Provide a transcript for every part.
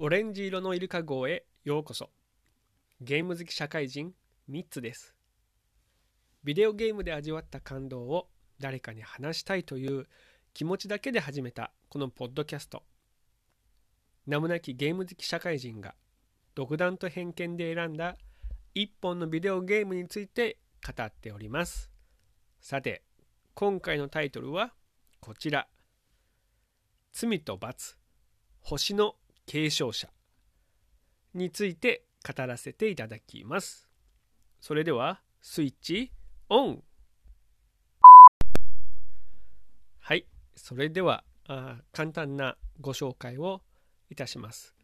オレンジ色のイルカ号へようこそ。ゲーム好き社会人ミッツです。ビデオゲームで味わった感動を誰かに話したいという気持ちだけで始めたこのポッドキャスト。名もなきゲーム好き社会人が独断と偏見で選んだ一本のビデオゲームについて語っております。さて今回のタイトルはこちら「罪と罰。星の継承者」について語らせていただきます。それではスイッチオン。はいそれではあ簡単なご紹介をいたします、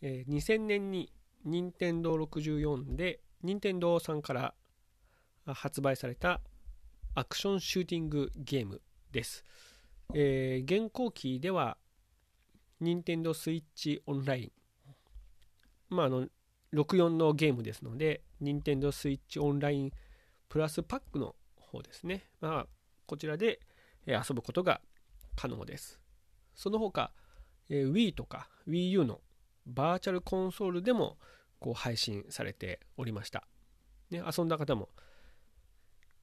えー、2000年に任天堂64で任天堂さんから発売されたアクションシューティングゲームです、えー、現行機では任天堂スイッチオンラインまああの64のゲームですので任天堂スイッチオンラインプラスパックの方ですね。まあこちらで遊ぶことが可能です。その他、え、Wii とか WiiU のバーチャルコンソールでもこう配信されておりました。ね、遊んだ方も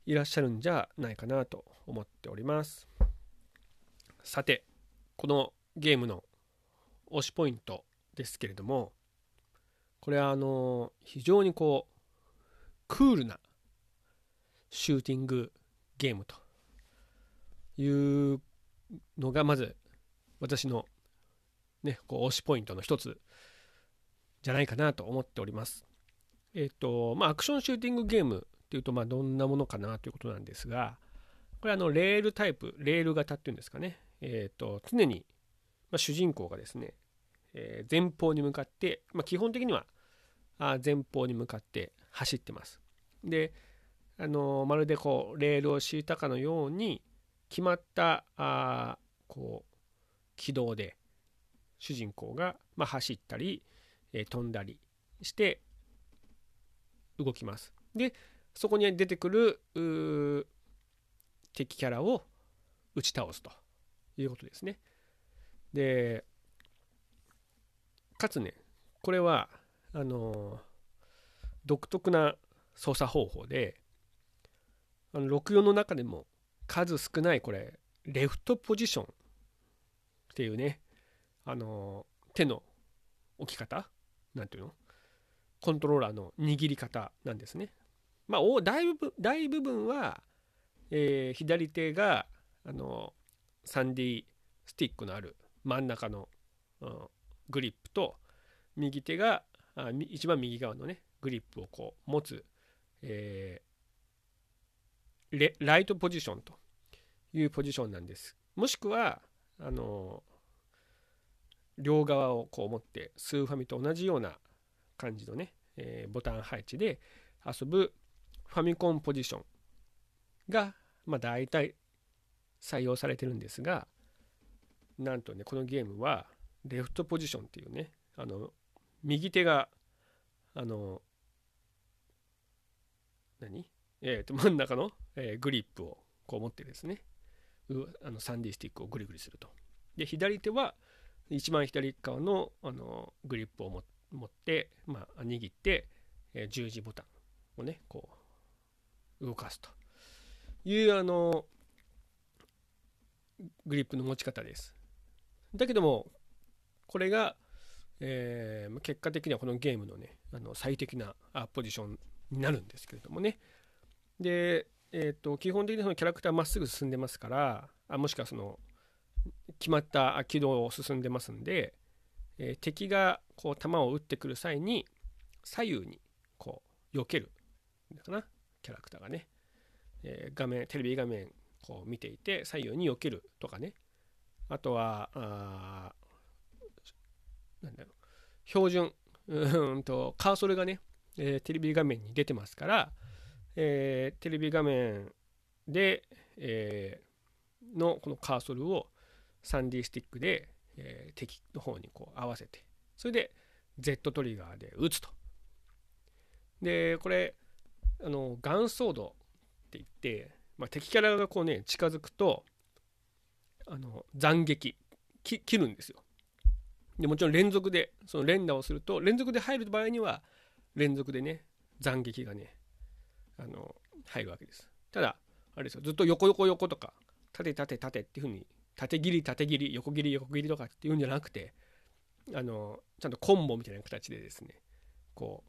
いらっしゃるんじゃないかなと思っております。さて、このゲームの推しポイントですけれども、これはあの非常にこうクールなシューティングゲームというのがまず私のねこう推しポイントの一つじゃないかなと思っております。えっ、と、まあ、アクションシューティングゲームっていうと、まあ、どんなものかなということなんですが、これあの、レールタイプ、レール型っていうんですかね。え、と、常に、ま、主人公がですね、え、前方に向かって、ま、基本的には前方に向かって走ってます。で、あのまるでこうレールを敷いたかのように決まったあこう軌道で主人公が、ま、走ったり、え飛んだりして動きます。でそこに出てくる敵キャラを打ち倒すということですね。でかつねこれはあの独特な操作方法であの64の中でも数少ないこれレフトポジションっていうねあの手の置き方何ていうの？コントローラーの握り方なんですね。まあ、大部大部分は、えー、左手があの 3D スティックのある真ん中の、うん、グリップと右手があ一番右側のねグリップをこう持つ、えー、ライトポジションというポジションなんです。もしくはあの両側をこう持ってスーファミと同じような感じのね、えー、ボタン配置で遊ぶファミコンポジションが、まあ、大体採用されてるんですがなんとねこのゲームはレフトポジションっていうねあの右手があの何？えー、と真ん中の、えー、グリップをこう持ってですねあの 3D スティックをグリグリすると。で左手は一番左側のあのグリップを持って、まあ、握って、えー、十字ボタンをねこう動かすというあのグリップの持ち方です。だけどもこれが、えー、結果的にはこのゲームのねあの最適なポジションになるんですけれどもねで、えーと、基本的にそのキャラクターまっすぐ進んでますからあもしくはその決まった軌道を進んでますんで、えー、敵がこう弾を撃ってくる際に左右にこう避けるかなキャラクターがね、えー、画面テレビ画面こう見ていて左右に避けるとかね。あとはあなんだろう。標準 うんとカーソルがね、えー、テレビ画面に出てますから、えー、テレビ画面で、えー、のこのカーソルを 3D スティックで、え、敵の方にこう合わせてそれで Z トリガーで撃つと。でこれあのガンソードって言ってまあ、敵キャラがこうね近づくとあの斬撃切るんですよ。でもちろん連続でその連打をすると連続で入る場合には連続でね斬撃がねあの入るわけです。ただあれですよずっと横横横とか縦縦縦っていう風に縦切り縦切り横切り横切りとかっていうんじゃなくてあのちゃんとコンボみたいな形でですねこ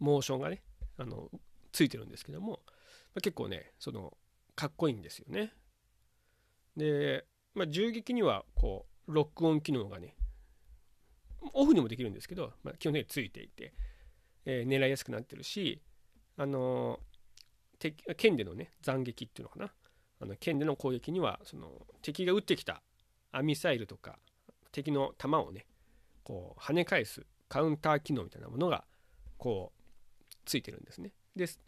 うモーションがねあのついてるんですけども、まあ、結構ねそのかっこいいんですよねで、まあ、銃撃にはこうロックオン機能がねオフにもできるんですけど、まあ、基本的についていて、えー、狙いやすくなってるしあのー、剣でのね斬撃っていうのかなあの剣での攻撃にはその敵が撃ってきたアミサイルとか敵の弾をねこう跳ね返すカウンター機能みたいなものがこうついてるんですね。です。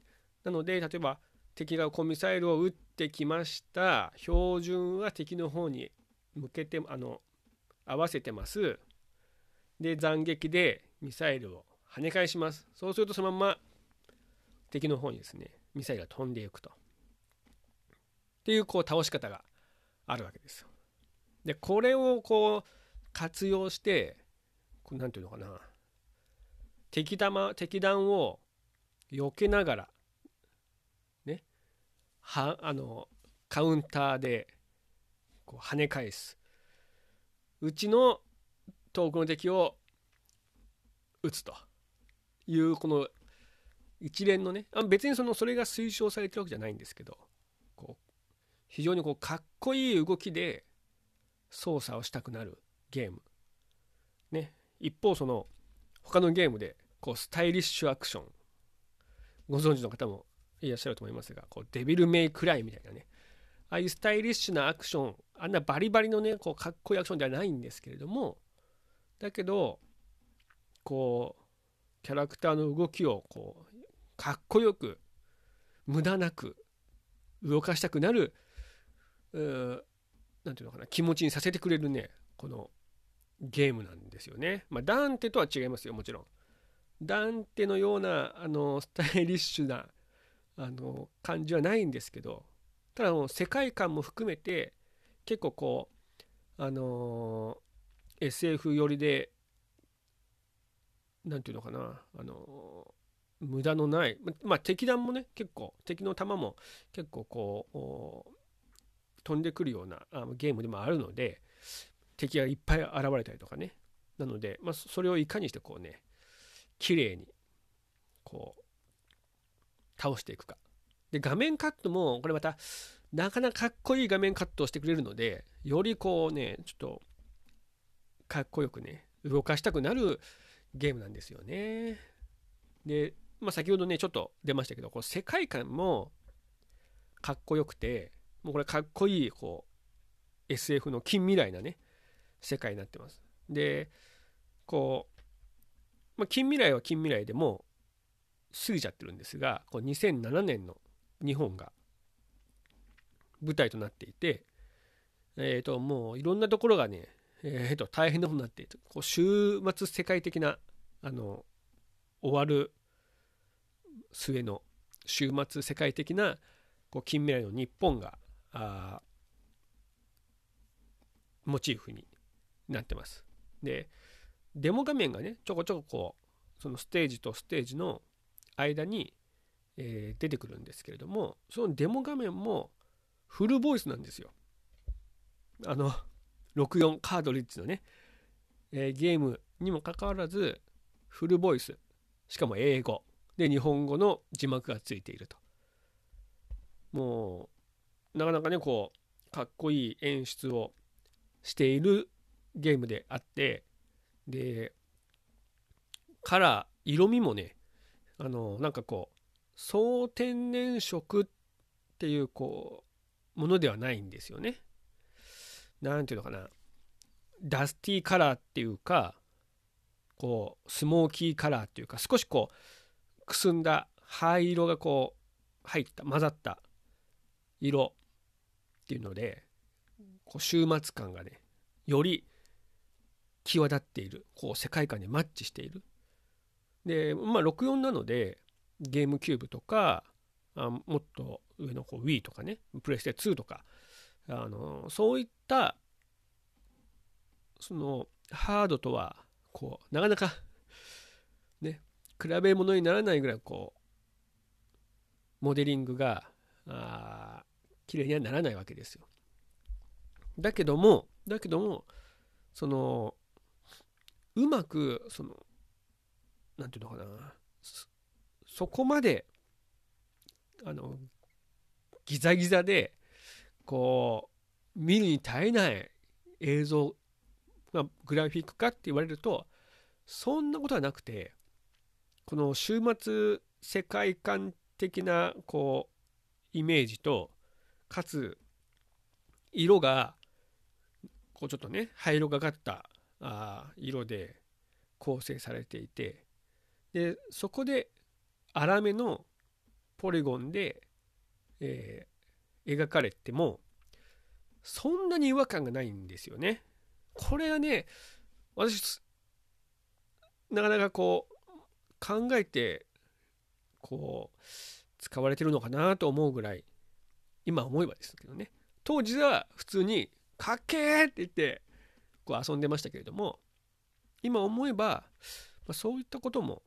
なので例えば敵がこうミサイルを撃ってきました。標準は敵の方に向けてあの合わせてます。で斬撃でミサイルを跳ね返します。そうするとそのまま敵の方にですねミサイルが飛んでいくと。っていうこう倒し方があるわけですよ。でこれをこう活用して何て言うのかな。敵弾敵弾を避けながらねはあのカウンターでこう跳ね返す。うちの遠くの敵を撃つと。いうこの一連のねあ別にそのそれが推奨されてるわけじゃないんですけどこう非常にこうかっこいい動きで操作をしたくなるゲーム。ね。一方その他のゲームでこうスタイリッシュアクション。ご存知の方もいらっしゃると思いますがこうデビルメイクライみたいなねああいうスタイリッシュなアクションあんなバリバリのねこうかっこいいアクションではないんですけれどもだけどこうキャラクターの動きをこうかっこよく無駄なく動かしたくなる何ていうのかな気持ちにさせてくれるねこのゲームなんですよね。まあ、ダンテとは違いますよもちろん。ダンテのようなあのスタイリッシュなあの感じはないんですけどただもう世界観も含めて結構こうあの SF 寄りで何て言うのかなあの無駄のないまあ敵弾もね結構敵の弾も結構こう飛んでくるようなあゲームでもあるので敵がいっぱい現れたりとかね。なので、まあ、それをいかにしてこうね綺麗にこう倒していくか。で画面カットもこれまたなかなかかっこいい画面カットをしてくれるのでよりこうねちょっとかっこよくね動かしたくなるゲームなんですよね。で、まあ、先ほどねちょっと出ましたけどこう世界観もかっこよくてもうこれかっこいいこう SF の近未来なね世界になってます。でこうまあ、近未来は近未来でも過ぎちゃってるんですがこう2007年の日本が舞台となっていて、えー、ともういろんなところがね、えー、と大変なことになっていてこう週末世界的なあの終わる末の週末世界的なこう近未来の日本があモチーフになってます。でデモ画面がねちょこちょここうそのステージとステージの間に、えー、出てくるんですけれどもそのデモ画面もフルボイスなんですよ。あの64カードリッジのね、えー、ゲームにもかかわらずフルボイス。しかも英語。で日本語の字幕がついていると。もうなかなかねこうかっこいい演出をしているゲームであってでカラー色味もねあのなんかこう総天然色っていうこうものではないんですよね。何ていうのかなダスティーカラーっていうかこうスモーキーカラーっていうか少しこうくすんだ灰色がこう入った混ざった色っていうのでこう終末感がねより際立っているこう世界観にマッチしているでまあ64なのでゲームキューブとかあもっと上のこう Wii とかねプレステ2とかあのそういったそのハードとはこうなかなか ね比べ物にならないぐらいこうモデリングがあ綺麗にはならないわけですよ。だけどもだけどもそのうまくその何て言うのかな。そこまであのギザギザでこう見るに耐えない映像がグラフィックかって言われるとそんなことはなくてこの週末世界観的なこうイメージとかつ色がこうちょっとね灰色がかったあ色で構成されていてでそこで粗めのポリゴンで、えー、描かれてもそんなに違和感がないんですよね。これはね私なかなかこう考えてこう使われてるのかなと思うぐらい今思えばですけどね当時は普通に「かっけー!」って言ってこう遊んでましたけれども今思えば、まあ、そういったことも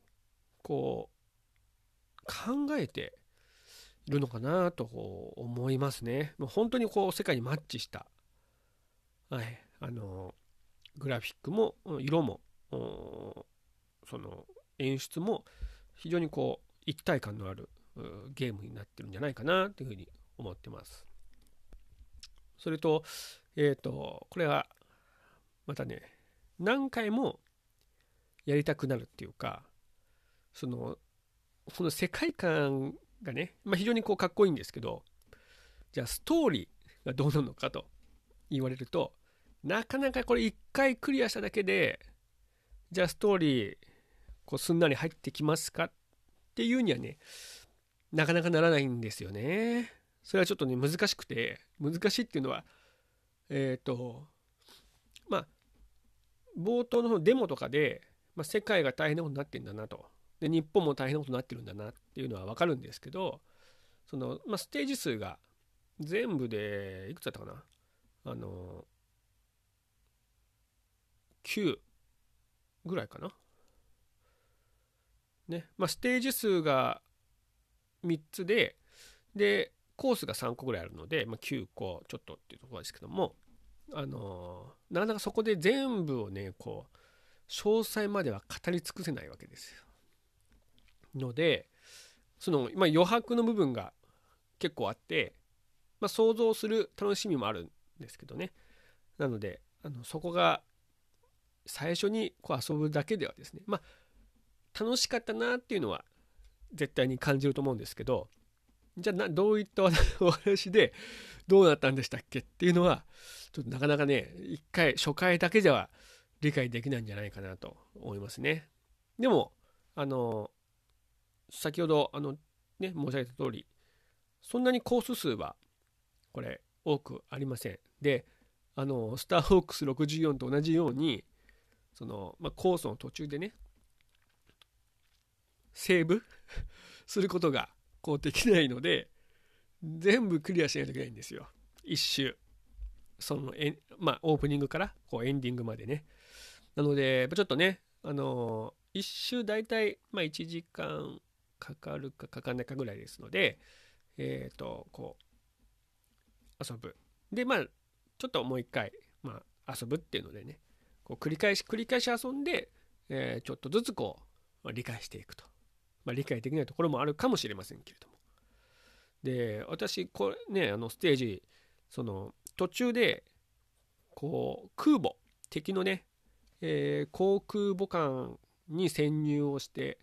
こう考えているのかなと思いますね。もう本当にこう世界にマッチした、はい、あのグラフィックも色もその演出も非常にこう一体感のあるゲームになってるんじゃないかなというふうに思ってます。それと、えっ、ー、と、これはまたね、何回もやりたくなるっていうか、その、その世界観がね、まあ、非常にこうかっこいいんですけど、じゃあストーリーがどうなのかと言われると、なかなかこれ一回クリアしただけで、じゃあストーリー、こうすんなり入ってきますかっていうにはね、なかなかならないんですよね。それはちょっとね、難しくて、難しいっていうのは、えっ、ー、と、まあ、冒頭のデモとかで、まあ、世界が大変なことになってんだなと。で、日本も大変なことになってるんだなっていうのはわかるんですけど、その、まあ、ステージ数が全部で、いくつだったかな？あの、9ぐらいかな？ね。まあ、ステージ数が3つで、で、コースが3個ぐらいあるので、まあ、9個ちょっとっていうところですけども、あの、なかなかそこで全部をね、こう、詳細までは語り尽くせないわけですよ。ので、その、まあ、余白の部分が結構あって、まあ、想像する楽しみもあるんですけどね。なので、あのそこが最初にこう遊ぶだけではですね、まあ、楽しかったなっていうのは絶対に感じると思うんですけどじゃあどういったお話でどうなったんでしたっけっていうのはちょっとなかなかね一回初回だけでは理解できないんじゃないかなと思いますね。でもあの先ほどあのね申し上げた通りそんなにコース数はこれ多くありません。であのスターホークス64と同じようにその、まあ、コースの途中でねセーブ することがこうできないので全部クリアしないといけないんですよ。一周。そのえまあオープニングからこうエンディングまでね。なのでちょっとねあの、一周大体まあ1時間かかるかかかんないかぐらいですのでえっ、ー、とこう遊ぶ。でまあちょっともう一回まあ遊ぶっていうのでねこう繰り返し繰り返し遊んで、えー、ちょっとずつこう、まあ、理解していくと。まあ、理解できないところもあるかもしれませんけれども。で私これねあのステージその途中でこう空母敵のね、えー、航空母艦に潜入をして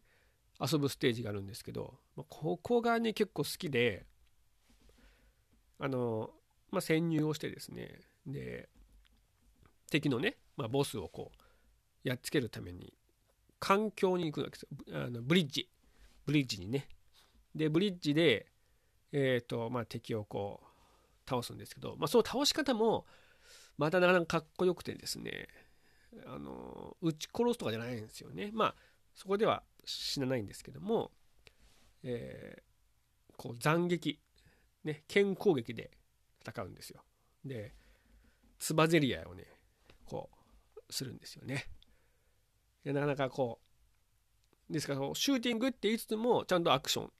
遊ぶステージがあるんですけど、まあ、ここがね結構好きであの、まあ、潜入をしてですねで敵のね、まあ、ボスをこうやっつけるために環境に行くわけですよ。あのブリッジ。ブリッジにね。でブリッジでえ、ー、とまあ敵をこう倒すんですけど、まあ、その倒し方もまたなかなかかっこよくてですねあの撃ち殺すとかじゃないんですよね。まあそこでは死なないんですけども、えー、こう斬撃、ね、剣攻撃で戦うんですよ。で、つばぜり合いをね、こう、するんですよね。でなかなかこう、ですから、シューティングって言いつつも、ちゃんとアクション、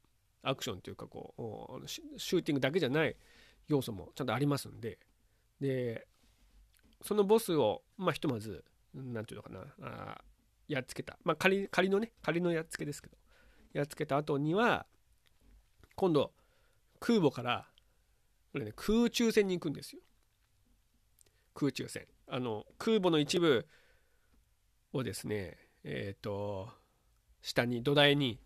アクションというか、こう、シューティングだけじゃない要素もちゃんとありますんで、で、そのボスを、まあ、ひとまず、なんていうのかな、あやっつけた。まあ仮、仮のね、仮のやっつけですけど、やっつけた後には、今度、空母から、これね、空中戦に行くんですよ。空中戦。あの、空母の一部をですね、えっ、ー、と、下に、土台に、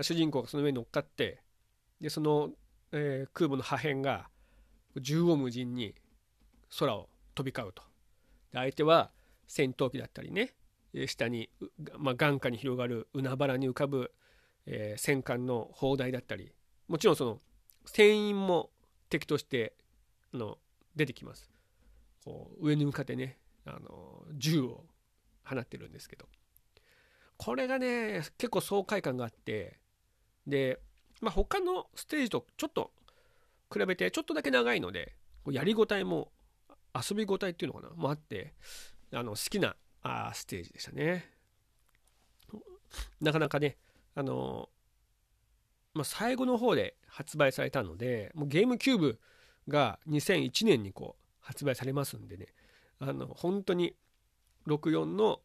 主人公がその上に乗っかって、で、その、えー、空母の破片が、縦横無尽に空を飛び交うと。で相手は戦闘機だったりね、下に、まあ、眼下に広がる海原に浮かぶ、えー、戦艦の砲台だったり、もちろんその船員も敵としての出てきます。こう上に向かってねあの銃を放ってるんですけどこれがね結構爽快感があってで、まあ、他のステージとちょっと比べてちょっとだけ長いのでやりごたえも遊びごたえっていうのかなもあってあの好きなあステージでしたね。なかなかねあのまあ、最後の方で発売されたのでもうゲームキューブが2001年にこう発売されますんでね。あの本当に64の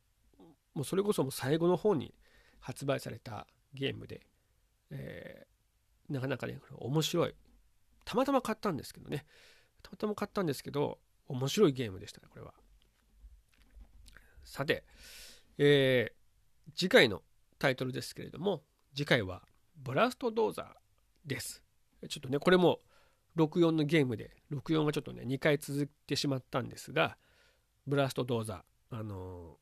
もうそれこそもう最後の方に発売されたゲームで、えー、なかなかねこれ面白い。たまたま買ったんですけどね。たまたま買ったんですけど面白いゲームでしたねこれは。さて、えー、次回のタイトルですけれども次回はブラストドーザーです。ちょっとねこれも64のゲームで64はちょっとね2回続いてしまったんですがブラストドーザーあの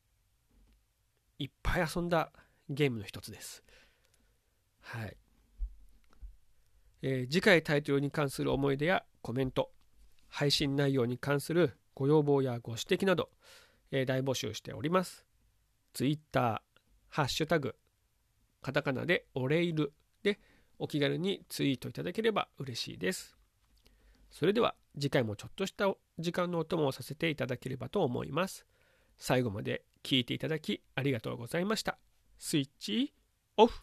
ー、いっぱい遊んだゲームの一つです。はい、えー、次回タイトルに関する思い出やコメント配信内容に関するご要望やご指摘など、え、大募集しておりますツイッターハッシュタグカタカナでおレイルでお気軽にツイートいただければ嬉しいですそれでは次回もちょっとした時間のお供をさせていただければと思います。最後まで聞いていただきありがとうございました。スイッチオフ